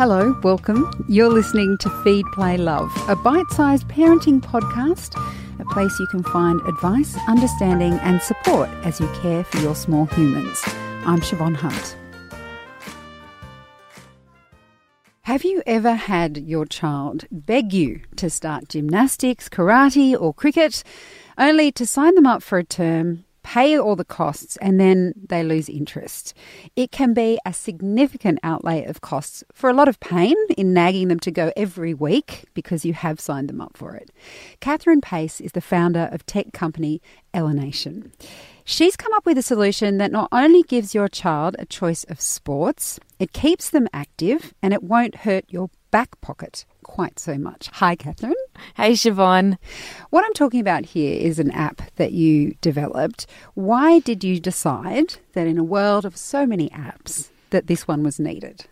Hello, welcome. You're listening to Feed, Play, Love, a bite sized parenting podcast, a place you can find advice, understanding, and support as you care for your small humans. I'm Siobhan Hunt. Have you ever had your child beg you to start gymnastics, karate, or cricket, only to sign them up for a term, pay all the costs, and then they lose interest? It can be a significant outlay of costs for a lot of pain in nagging them to go every week because you have signed them up for it. Katherine Pace is the founder of tech company Elanation. She's come up with a solution that not only gives your child a choice of sports, it keeps them active and it won't hurt your back pocket quite so much. Hi, Katherine. Hey, Siobhan. What I'm talking about here is an app that you developed. Why did you decide that in a world of so many apps that this one was needed?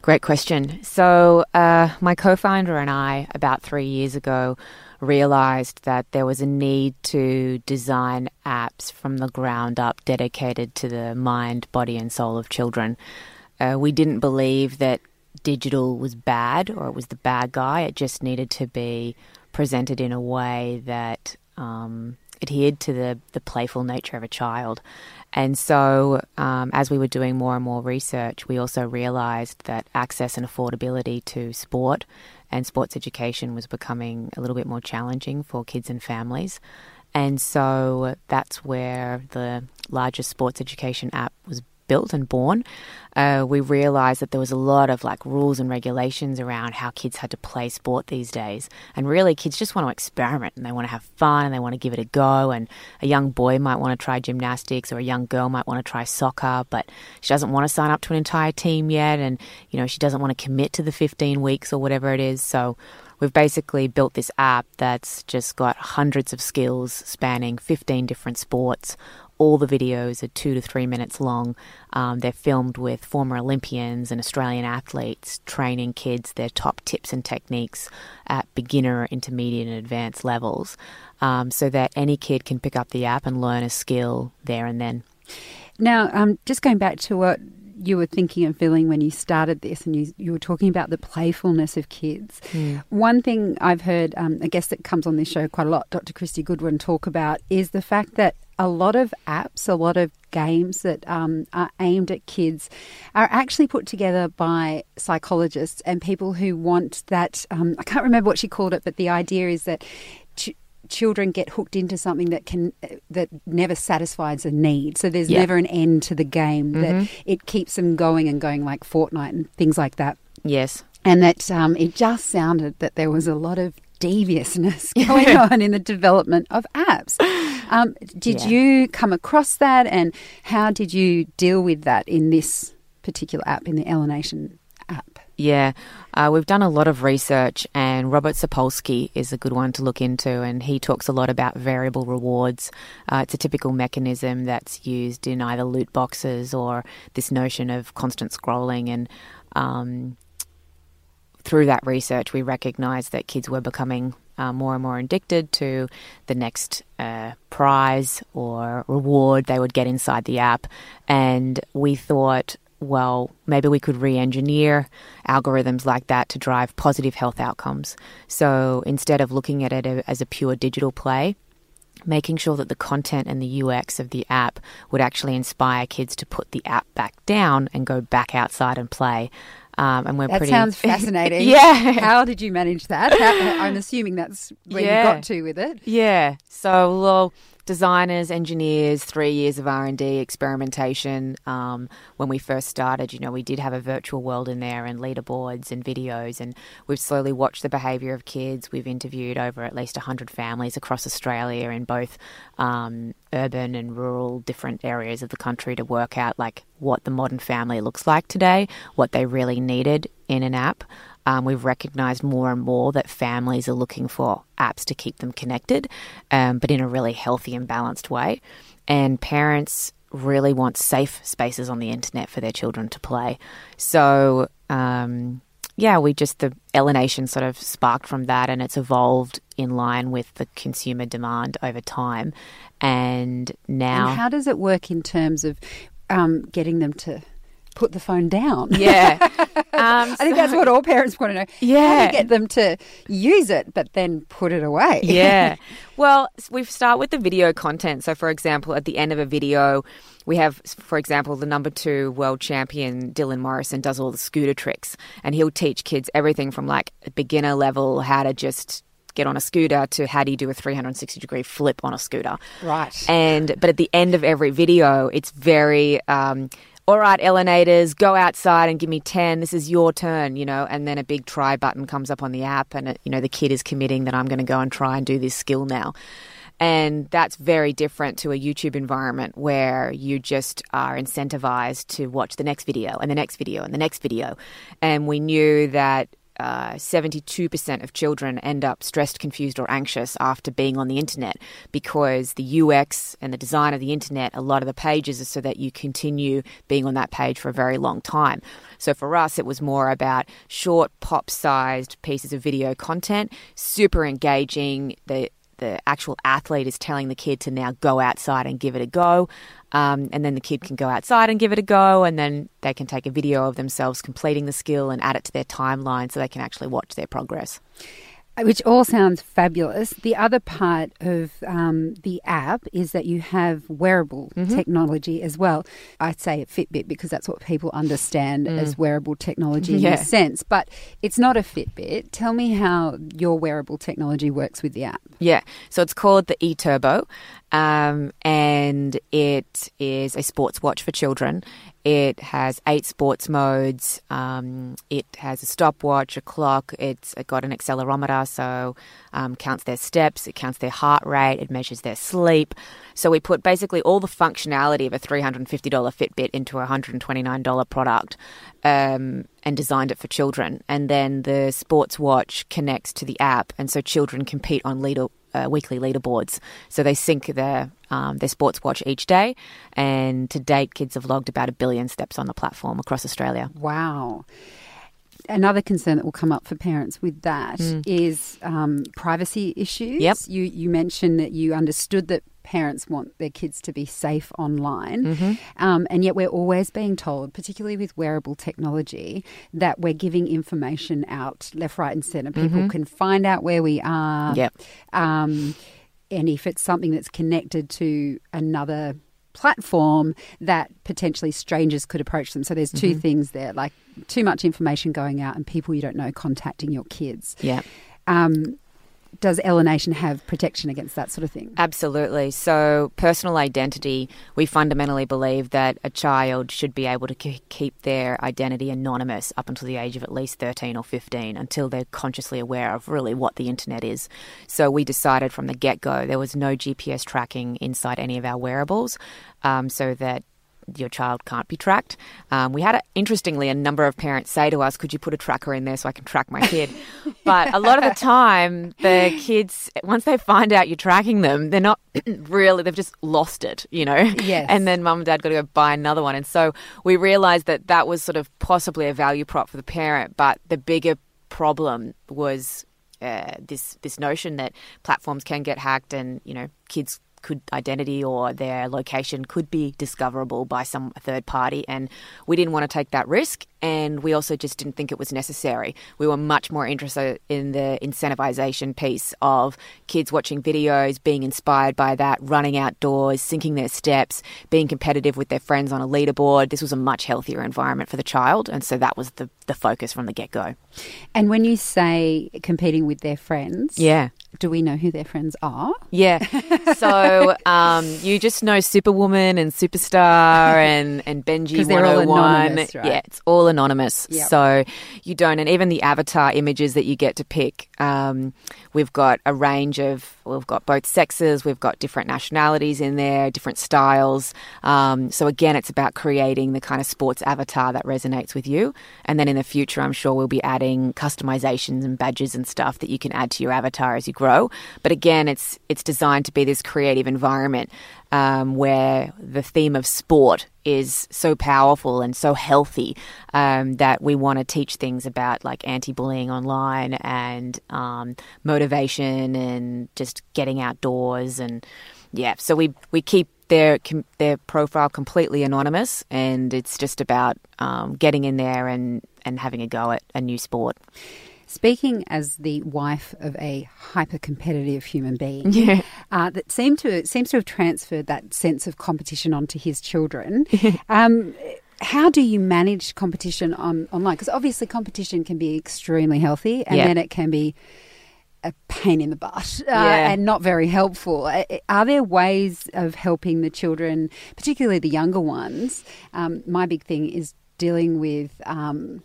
Great question. So, uh, my co founder and I, about three years ago, realized that there was a need to design apps from the ground up dedicated to the mind, body, and soul of children. Uh, we didn't believe that digital was bad or it was the bad guy. It just needed to be presented in a way that um, adhered to the, the playful nature of a child. And so, um, as we were doing more and more research, we also realized that access and affordability to sport and sports education was becoming a little bit more challenging for kids and families. And so that's where the largest sports education app was built and born, uh, we realized that there was a lot of like rules and regulations around how kids had to play sport these days. And really, kids just want to experiment and they want to have fun and they want to give it a go. And a young boy might want to try gymnastics or a young girl might want to try soccer, but she doesn't want to sign up to an entire team yet. And, you know, she doesn't want to commit to the 15 weeks or whatever it is. So, we've basically built this app that's just got hundreds of skills spanning 15 different sports, all the videos are two to three minutes long. Um, they're filmed with former Olympians and Australian athletes training kids their top tips and techniques at beginner, intermediate, and advanced levels um, so that any kid can pick up the app and learn a skill there and then. Now, um, just going back to what you were thinking and feeling when you started this, and you, you were talking about the playfulness of kids. Mm. One thing I've heard, um, a guest that comes on this show quite a lot, Dr. Kristy Goodwin, talk about is the fact that a lot of apps, a lot of games that um, are aimed at kids are actually put together by psychologists and people who want that. Um, I can't remember what she called it, but the idea is that. Ch- children get hooked into something that can that never satisfies a need. So there's yeah. never an end to the game. Mm-hmm. That it keeps them going and going like Fortnite and things like that. Yes, and that um, it just sounded that there was a lot of deviousness going on in the development of apps. Um, did yeah. you come across that, and how did you deal with that in this particular app, in the Elanation app? Yeah, uh, we've done a lot of research, and Robert Sapolsky is a good one to look into, and he talks a lot about variable rewards. Uh, it's a typical mechanism that's used in either loot boxes or this notion of constant scrolling and um, through that research, we recognised that kids were becoming uh, more and more addicted to the next uh, prize or reward they would get inside the app. And we thought, well, maybe we could re engineer algorithms like that to drive positive health outcomes. So instead of looking at it as a pure digital play, making sure that the content and the UX of the app would actually inspire kids to put the app back down and go back outside and play. Um, and we're that pretty. sounds fascinating. yeah. How did you manage that? How, I'm assuming that's where yeah. you got to with it. Yeah. So, well, designers, engineers, three years of R and D experimentation. Um, when we first started, you know, we did have a virtual world in there and leaderboards and videos, and we've slowly watched the behaviour of kids. We've interviewed over at least hundred families across Australia in both um, urban and rural, different areas of the country to work out like what the modern family looks like today, what they really needed in an app. Um, we've recognized more and more that families are looking for apps to keep them connected, um, but in a really healthy and balanced way. And parents really want safe spaces on the internet for their children to play. So, um, yeah, we just, the Elanation sort of sparked from that and it's evolved in line with the consumer demand over time. And now. And how does it work in terms of um, getting them to put the phone down. Yeah. Um, I think that's what all parents want to know. Yeah. How to get them to use it, but then put it away. yeah. Well, we start with the video content. So, for example, at the end of a video, we have, for example, the number two world champion, Dylan Morrison, does all the scooter tricks. And he'll teach kids everything from like beginner level, how to just get on a scooter to how do you do a 360 degree flip on a scooter. Right. And, but at the end of every video, it's very, um, all right, Elanators, go outside and give me 10. This is your turn, you know. And then a big try button comes up on the app, and, it, you know, the kid is committing that I'm going to go and try and do this skill now. And that's very different to a YouTube environment where you just are incentivized to watch the next video and the next video and the next video. And we knew that uh, 72% of children end up stressed, confused, or anxious after being on the internet because the UX and the design of the internet, a lot of the pages are so that you continue being on that page for a very long time. So for us, it was more about short, pop sized pieces of video content, super engaging. The the actual athlete is telling the kid to now go outside and give it a go. Um, and then the kid can go outside and give it a go, and then they can take a video of themselves completing the skill and add it to their timeline so they can actually watch their progress which all sounds fabulous. The other part of um, the app is that you have wearable mm-hmm. technology as well. I'd say a Fitbit because that's what people understand mm. as wearable technology yeah. in a sense, but it's not a Fitbit. Tell me how your wearable technology works with the app. Yeah, so it's called the eTurbo, um, and it is a sports watch for children. It has eight sports modes. Um, it has a stopwatch, a clock. It's got an accelerometer, so um, counts their steps. It counts their heart rate. It measures their sleep. So we put basically all the functionality of a $350 Fitbit into a $129 product um, and designed it for children. And then the sports watch connects to the app, and so children compete on leader uh, weekly leaderboards. So they sync their um, their sports watch each day, and to date, kids have logged about a billion steps on the platform across Australia. Wow. Another concern that will come up for parents with that mm. is um, privacy issues. Yep. You you mentioned that you understood that parents want their kids to be safe online. Mm-hmm. Um, and yet we're always being told, particularly with wearable technology, that we're giving information out left, right, and centre. People mm-hmm. can find out where we are. Yep. Um, and if it's something that's connected to another platform that potentially strangers could approach them. So there's 2 mm-hmm. things there, like too much information going out and people you don't know contacting your kids. Yeah. Um, does Elanation have protection against that sort of thing? Absolutely. So, personal identity, we fundamentally believe that a child should be able to keep their identity anonymous up until the age of at least 13 or 15 until they're consciously aware of really what the internet is. So, we decided from the get go there was no GPS tracking inside any of our wearables um, so that your child can't be tracked. Um, we had, a, interestingly, a number of parents say to us, "Could you put a tracker in there so I can track my kid?" but a lot of the time, the kids, once they find out you're tracking them, they're not really. They've just lost it, you know. Yes. And then mum and dad got to go buy another one, and so we realised that that was sort of possibly a value prop for the parent, but the bigger problem was uh, this this notion that platforms can get hacked and you know kids could identity or their location could be discoverable by some third party and we didn't want to take that risk and we also just didn't think it was necessary. We were much more interested in the incentivization piece of kids watching videos, being inspired by that, running outdoors, syncing their steps, being competitive with their friends on a leaderboard. This was a much healthier environment for the child, and so that was the, the focus from the get go. And when you say competing with their friends, yeah. Do we know who their friends are? Yeah. So um, you just know Superwoman and Superstar and, and Benji 101. Right? Yeah, it's all anonymous. Yep. So you don't, and even the avatar images that you get to pick, um, we've got a range of, we've got both sexes, we've got different nationalities in there, different styles. Um, so again, it's about creating the kind of sports avatar that resonates with you. And then in the future, I'm sure we'll be adding customizations and badges and stuff that you can add to your avatar as you grow. But again, it's it's designed to be this creative environment um, where the theme of sport is so powerful and so healthy um, that we want to teach things about like anti-bullying online and um, motivation and just getting outdoors and yeah. So we we keep their their profile completely anonymous, and it's just about um, getting in there and and having a go at a new sport. Speaking as the wife of a hyper competitive human being, Yeah. uh, that seemed to seems to have transferred that sense of competition onto his children. um, how do you manage competition on online? Because obviously, competition can be extremely healthy, and Yeah. then it can be a pain in the butt uh, Yeah. and not very helpful. Are there ways of helping the children, particularly the younger ones? Um, my big thing is dealing with um,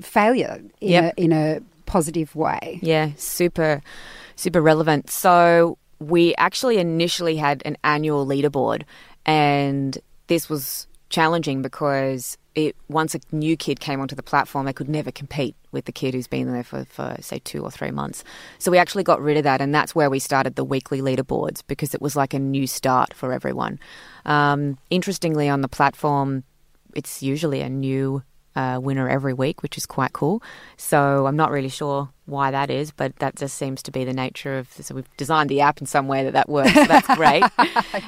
failure in, Yep. a, in a positive way. Yeah, super, super relevant. So we actually initially had an annual leaderboard, and this was challenging because it once a new kid came onto the platform, they could never compete with the kid who's been there for, for say two or three months. So we actually got rid of that, and that's where we started the weekly leaderboards because it was like a new start for everyone. Um, interestingly, on the platform, it's usually a new uh, winner every week, which is quite cool. So I'm not really sure why that is, but that just seems to be the nature of. So we've designed the app in some way that that works. So that's great.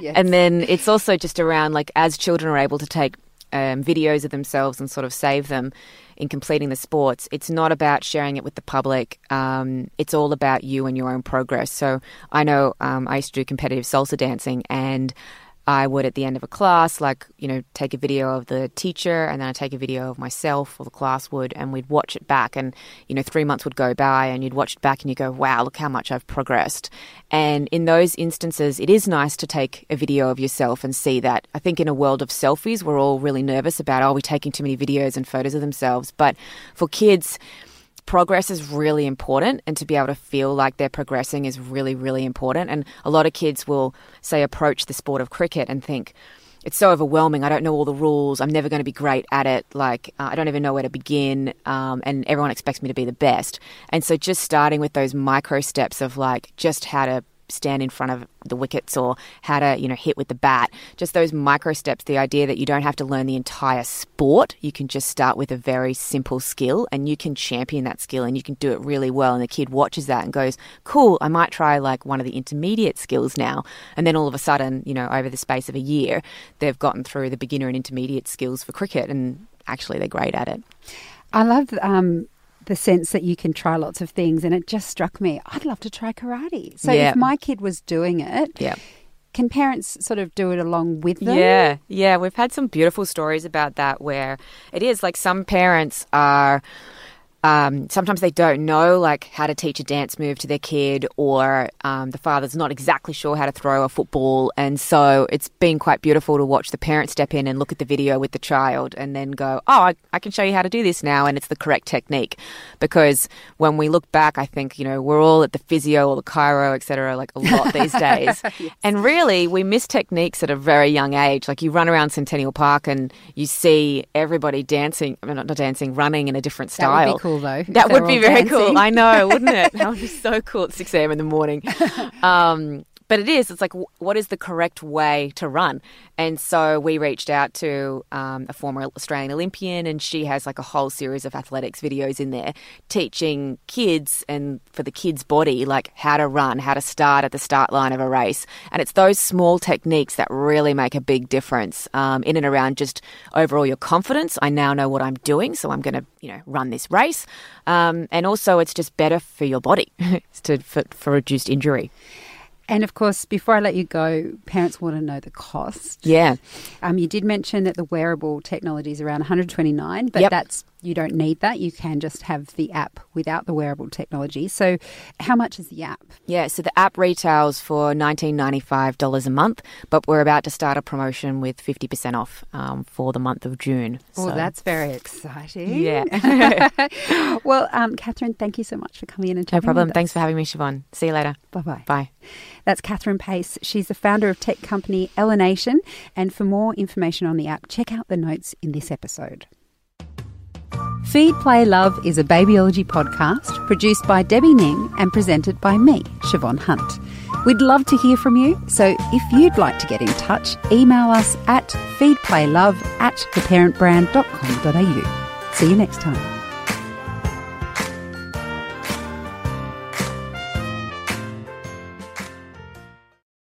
Yes. And then it's also just around like as children are able to take um, videos of themselves and sort of save them in completing the sports. It's not about sharing it with the public. Um, it's all about you and your own progress. So I know um, I used to do competitive salsa dancing and. I would, at the end of a class, like, you know, take a video of the teacher and then I'd take a video of myself or the class would, and we'd watch it back. And, you know, three months would go by and you'd watch it back and you go, wow, look how much I've progressed. And in those instances, it is nice to take a video of yourself and see that. I think in a world of selfies, we're all really nervous about, oh, are we taking too many videos and photos of themselves? But for kids, progress is really important and to be able to feel like they're progressing is really really important. And a lot of kids will say approach the sport of cricket and think it's so overwhelming. I don't know all the rules. I'm never going to be great at it. Like uh, i don't even know where to begin um, and everyone expects me to be the best. And so just starting with those micro steps of like just how to stand in front of the wickets or how to you know hit with the bat. Just those micro steps the idea that you don't have to learn the entire sport. You can just start with a very simple skill and you can champion that skill and you can do it really well. And the kid watches that and goes cool i might try like one of the intermediate skills now. And then all of a sudden you know over the space of a year they've gotten through the beginner and intermediate skills for cricket and actually they're great at it. I love um, the sense that you can try lots of things, and it just struck me. I'd love to try karate. So Yeah. if my kid was doing it, yeah can parents sort of do it along with them? Yeah, yeah. We've had some beautiful stories about that where it is like some parents are. Um, sometimes they don't know like how to teach a dance move to their kid, or um, the father's not exactly sure how to throw a football, and so it's been quite beautiful to watch the parent step in and look at the video with the child, and then go, "Oh, I, I can show you how to do this now," and it's the correct technique. Because when we look back, I think you know we're all at the physio or the chiro, etc., like a lot these days, and really we miss techniques at a very young age. Like you run around Centennial Park and you see everybody dancing, I mean, not dancing, running in a different style. be cool, though. That would be very dancing. cool. I know, wouldn't it? That would be so cool at 6 a.m. in the morning. Um, but it is. It's like, what is the correct way to run? And so we reached out to um, a former Australian Olympian, and she has like a whole series of athletics videos in there teaching kids and for the kids' body, like how to run, how to start at the start line of a race. And it's those small techniques that really make a big difference um, in and around just overall your confidence. I now know what I'm doing, so I'm going to, you know, run this race. Um, and also, it's just better for your body to, for, for reduced injury. And of course, before I let you go, parents want to know the cost. Yeah. Um, you did mention that the wearable technology is around 129, but Yep. that's you don't need that. You can just have the app without the wearable technology. So, how much is the app? Yeah, so the app retails for $19.95 a month, but we're about to start a promotion with 50% off um, for the month of June. Oh, So- that's very exciting. Yeah. well, um, Katherine, thank you so much for coming in and no problem. Thanks for having me, Siobhan. See you later. Bye bye bye. That's Katherine Pace. She's the founder of tech company Elanation. And for more information on the app, check out the notes in this episode. Feed, Play, Love is a babyology podcast produced by Debbie Ning and presented by me, Siobhan Hunt. We'd love to hear from you, so if you'd like to get in touch, email us at feedplaylove at theparentbrand.com.au. See you next time.